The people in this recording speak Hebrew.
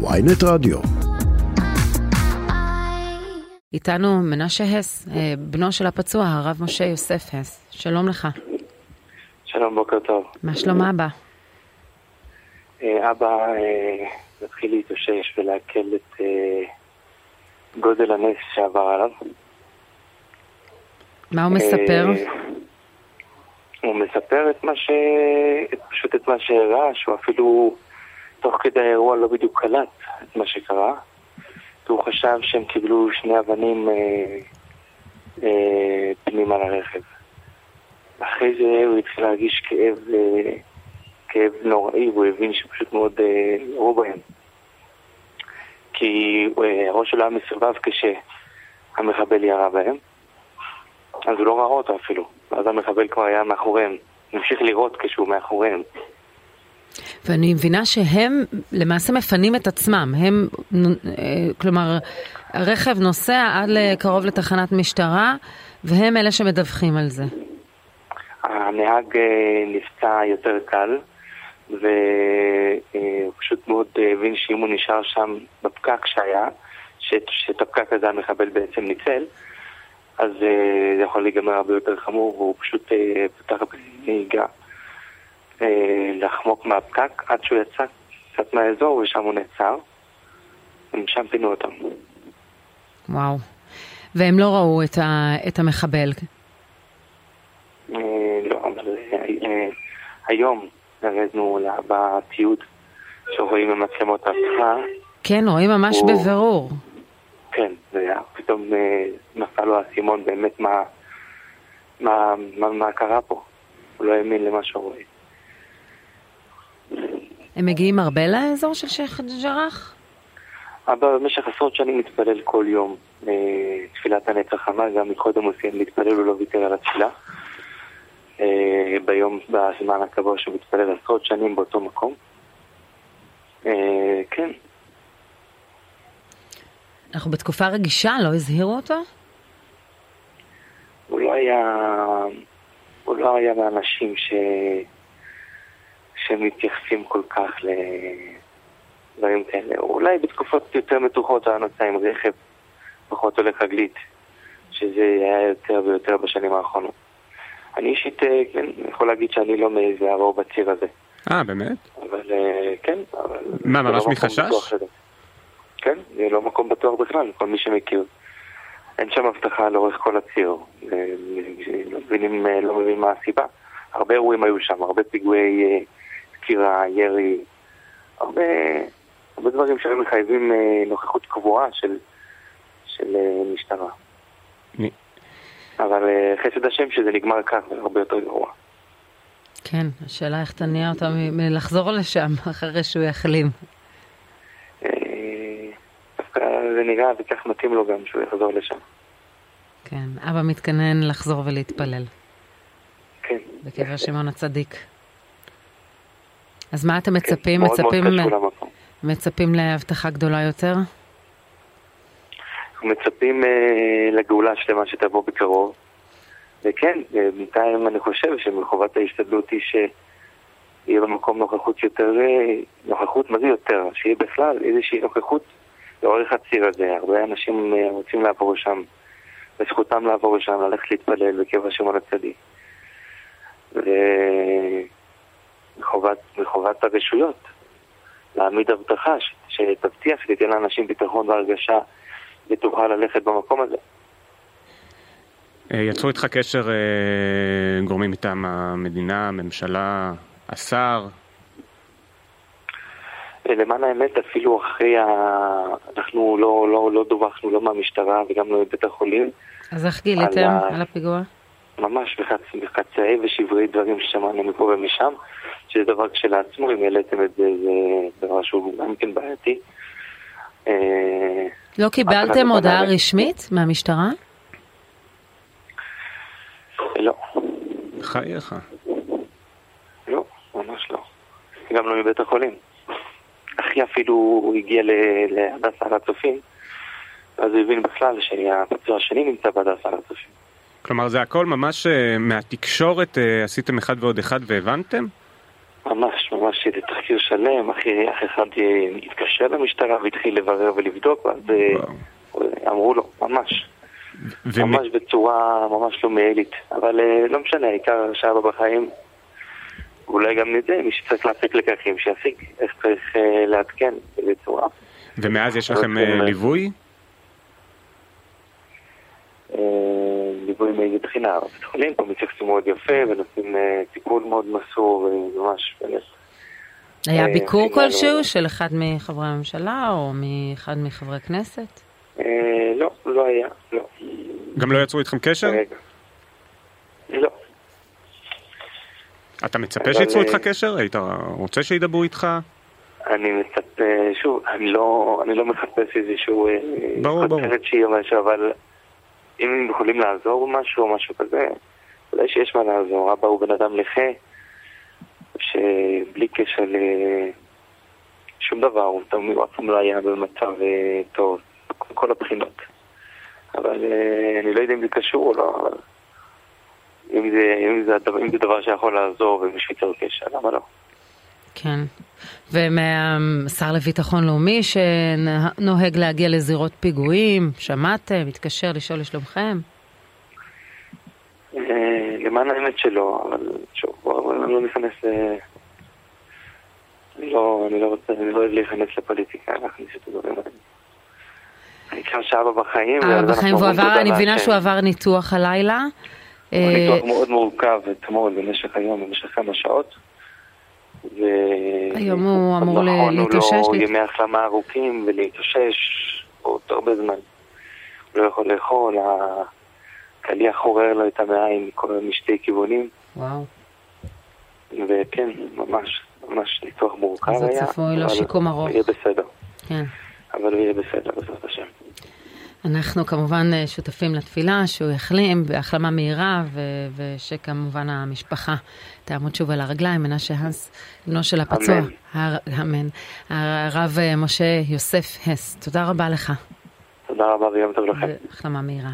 ויינט רדיו. איתנו מנשה הס, אה, בנו של הפצוע, הרב משה יוסף הס. שלום לך. שלום, בוקר טוב. מה שלום אבא? אה, אבא אה, מתחיל להתאושש ולעכל את גודל הנס שעבר עליו. מה הוא מספר? הוא מספר את מה ש... פשוט את מה שאירע, שהוא אפילו תוך כדי האירוע לא בדיוק קלט את מה שקרה. הוא חשב שהם קיבלו שני אבנים אה, אה, פנימה לרכב. אחרי זה הוא התחיל להרגיש כאב, אה, כאב נוראי, והוא הבין שפשוט מאוד אה, ירו בהם. כי אה, הראש שלו היה מסובב כשהמחבל ירה בהם, אז הוא לא ראה אותו אפילו. ואז המחבל כבר היה מאחוריהם. הוא המשיך לראות כשהוא מאחוריהם. ואני מבינה שהם למעשה מפנים את עצמם, הם, אה, כלומר, הרכב נוסע עד קרוב לתחנת משטרה, והם אלה שמדווחים על זה. הנהג אה, נפצע יותר קל, והוא פשוט מאוד הבין שאם הוא נשאר שם בפקק שהיה, שאת הפקק הזה המחבל בעצם ניצל, אז אה, זה יכול להיגמר הרבה יותר חמור, והוא פשוט פתח בנהיגה. אה, לחמוק מהפקק עד שהוא יצא קצת מהאזור ושם הוא נעצר. ומשם פינו אותם. וואו. והם לא ראו את, ה, את המחבל? אה, לא, אבל אה, היום ירדנו בתיעוד שרואים במצלמות האבטחה. כן, רואים ממש הוא... בבירור. כן, זה היה, פתאום נפל לו האסימון באמת מה, מה, מה, מה קרה פה. הוא לא האמין למה רואה. הם מגיעים הרבה לאזור של שייח' ג'ראח? אבא במשך עשרות שנים מתפלל כל יום אה, תפילת הנצח אמר, גם מקודם הוא סיים להתפלל, הוא לא ויתר על התפילה. אה, ביום, בזמן הקבוע שהוא מתפלל עשרות שנים באותו מקום. אה, כן. אנחנו בתקופה רגישה, לא הזהירו אותו? הוא לא היה... הוא לא היה מהאנשים ש... שמתייחסים כל כך לדברים כאלה. אולי בתקופות יותר מתוחות היה נוסע עם רכב פחות הולך רגלית, שזה היה יותר ויותר בשנים האחרונות. אני אישית, אה, כן, יכול להגיד שאני לא מעז לעבור בציר הזה. אה, באמת? אבל אה, כן, אבל... מה, ממש לא מחשש? כן, זה לא מקום בטוח בכלל, כל מי שמכיר. אין שם הבטחה לאורך כל הציר. לא מבינים, לא מבין מה הסיבה. הרבה אירועים היו שם, הרבה פיגועי דקירה, ירי, הרבה, הרבה דברים שהיו מחייבים אה, נוכחות קבועה של, של אה, משטרה. מי? אבל אה, חסד השם שזה נגמר כך, זה הרבה יותר גרוע. כן, השאלה איך תניע אותה מלחזור לשם אחרי שהוא יחלים. דווקא זה נראה וכך מתאים לו גם שהוא יחזור לשם. כן, אבא מתכנן לחזור ולהתפלל. כן. בקבר שמעון הצדיק. אז מה אתם מצפים? כן, מצפים, מאוד מאוד מצפים להבטחה גדולה יותר? אנחנו מצפים uh, לגאולה שלמה שתבוא בקרוב. וכן, אה, בינתיים אני חושב שמחובת ההשתדלות היא שיהיה במקום נוכחות יותר, אה, נוכחות, מה זה יותר? שיהיה בכלל איזושהי נוכחות לאורך הציר הזה. הרבה אנשים רוצים לעבור שם, וזכותם לעבור לשם, ללכת להתפלל בקבע שמעון הצדיק. מחובת, מחובת הרשויות להעמיד אבטחה שתבטיח, שתיתן לאנשים ביטחון והרגשה ותוכל ללכת במקום הזה. אה, יצרו איתך קשר אה, גורמים מטעם המדינה, הממשלה, השר? אה, למען האמת, אפילו אחרי ה... אנחנו לא, לא, לא דווחנו לא מהמשטרה וגם לא מבית החולים. אז איך גיליתם על, ה... על הפיגוע? ממש בחצ... בחצאי ושברי דברים ששמענו מפה ומשם. שזה דבר כשלעצמו, אם העליתם את זה, זה דבר שהוא גם כן בעייתי. אה, לא קיבלתם הודעה רשמית מהמשטרה? לא. חייך. לא, ממש לא. גם לא מבית החולים. אחי אפילו הגיע להדסה על הצופים, אז הוא הבין בכלל שהפצוע השני נמצא בהדסה על הצופים. כלומר זה הכל ממש uh, מהתקשורת uh, עשיתם אחד ועוד אחד והבנתם? ממש, ממש איזה תחקיר שלם, אחי, אח אחד התקשר למשטרה והתחיל לברר ולבדוק, ואז אמרו לו, ממש. ומ... ממש בצורה ממש לא מעילית. אבל לא משנה, העיקר שאבא בחיים, אולי גם נדע, מי שצריך להפיק לקחים, שיפיק, איך צריך לעדכן, באיזה צורה. ומאז יש לכם ליווי? מאיזה בחינה, בית חולים, פה מתייחסים מאוד יפה ונותנים טיפול מאוד מסור וממש באמת. היה ביקור כלשהו של אחד מחברי הממשלה או מאחד מחברי הכנסת? לא, לא היה, לא. גם לא יצרו איתכם קשר? לא. אתה מצפה שיצרו איתך קשר? היית רוצה שידברו איתך? אני מצפה, שוב, אני לא, אני לא מחפש איזשהו... ברור, ברור. משהו, אבל אם יכולים לעזור במשהו או משהו כזה, אולי שיש מה לעזור. אבא הוא בן אדם נכה, שבלי קשר לשום דבר, הוא אף פעם לא היה במצב טוב, מכל הבחינות. אבל אני לא יודע אם זה קשור או לא, אבל אם זה, אם זה, אם זה דבר שיכול לעזור ומישהו ייצר קשר, למה לא? כן. ומהשר לביטחון לאומי שנוהג להגיע לזירות פיגועים, שמעתם? התקשר לשאול לשלומכם? למען האמת שלא, אבל שוב, בואו לא ניכנס ל... אני לא, אני לא רוצה, אני לא אוהב להיכנס לפוליטיקה, להכניס את הדברים האלה. העיקר שאבא בחיים. אבא בחיים, והוא עבר, אני מבינה שהוא עבר ניתוח הלילה. ניתוח מאוד מורכב אתמול במשך היום, במשך כמה שעות. היום הוא אמור להתאושש. הוא לו ימי החלמה ארוכים ולהתאושש עוד הרבה זמן. הוא לא יכול לאכול, הקליח חורר לו את המעיים משתי כיוונים. וואו. וכן, ממש, ממש ניתוח מורכב היה. אז זה צפוי לו שיקום ארוך. יהיה בסדר. כן. אבל הוא יהיה בסדר, בעזרת השם. אנחנו כמובן שותפים לתפילה שהוא יחלים בהחלמה מהירה ו- ושכמובן המשפחה תעמוד שוב על הרגליים, מנשה האס, בנו של הפצוע. אמן. הר, אמן. הרב משה יוסף הס, תודה רבה לך. תודה רבה ויום טוב לכם. החלמה מהירה.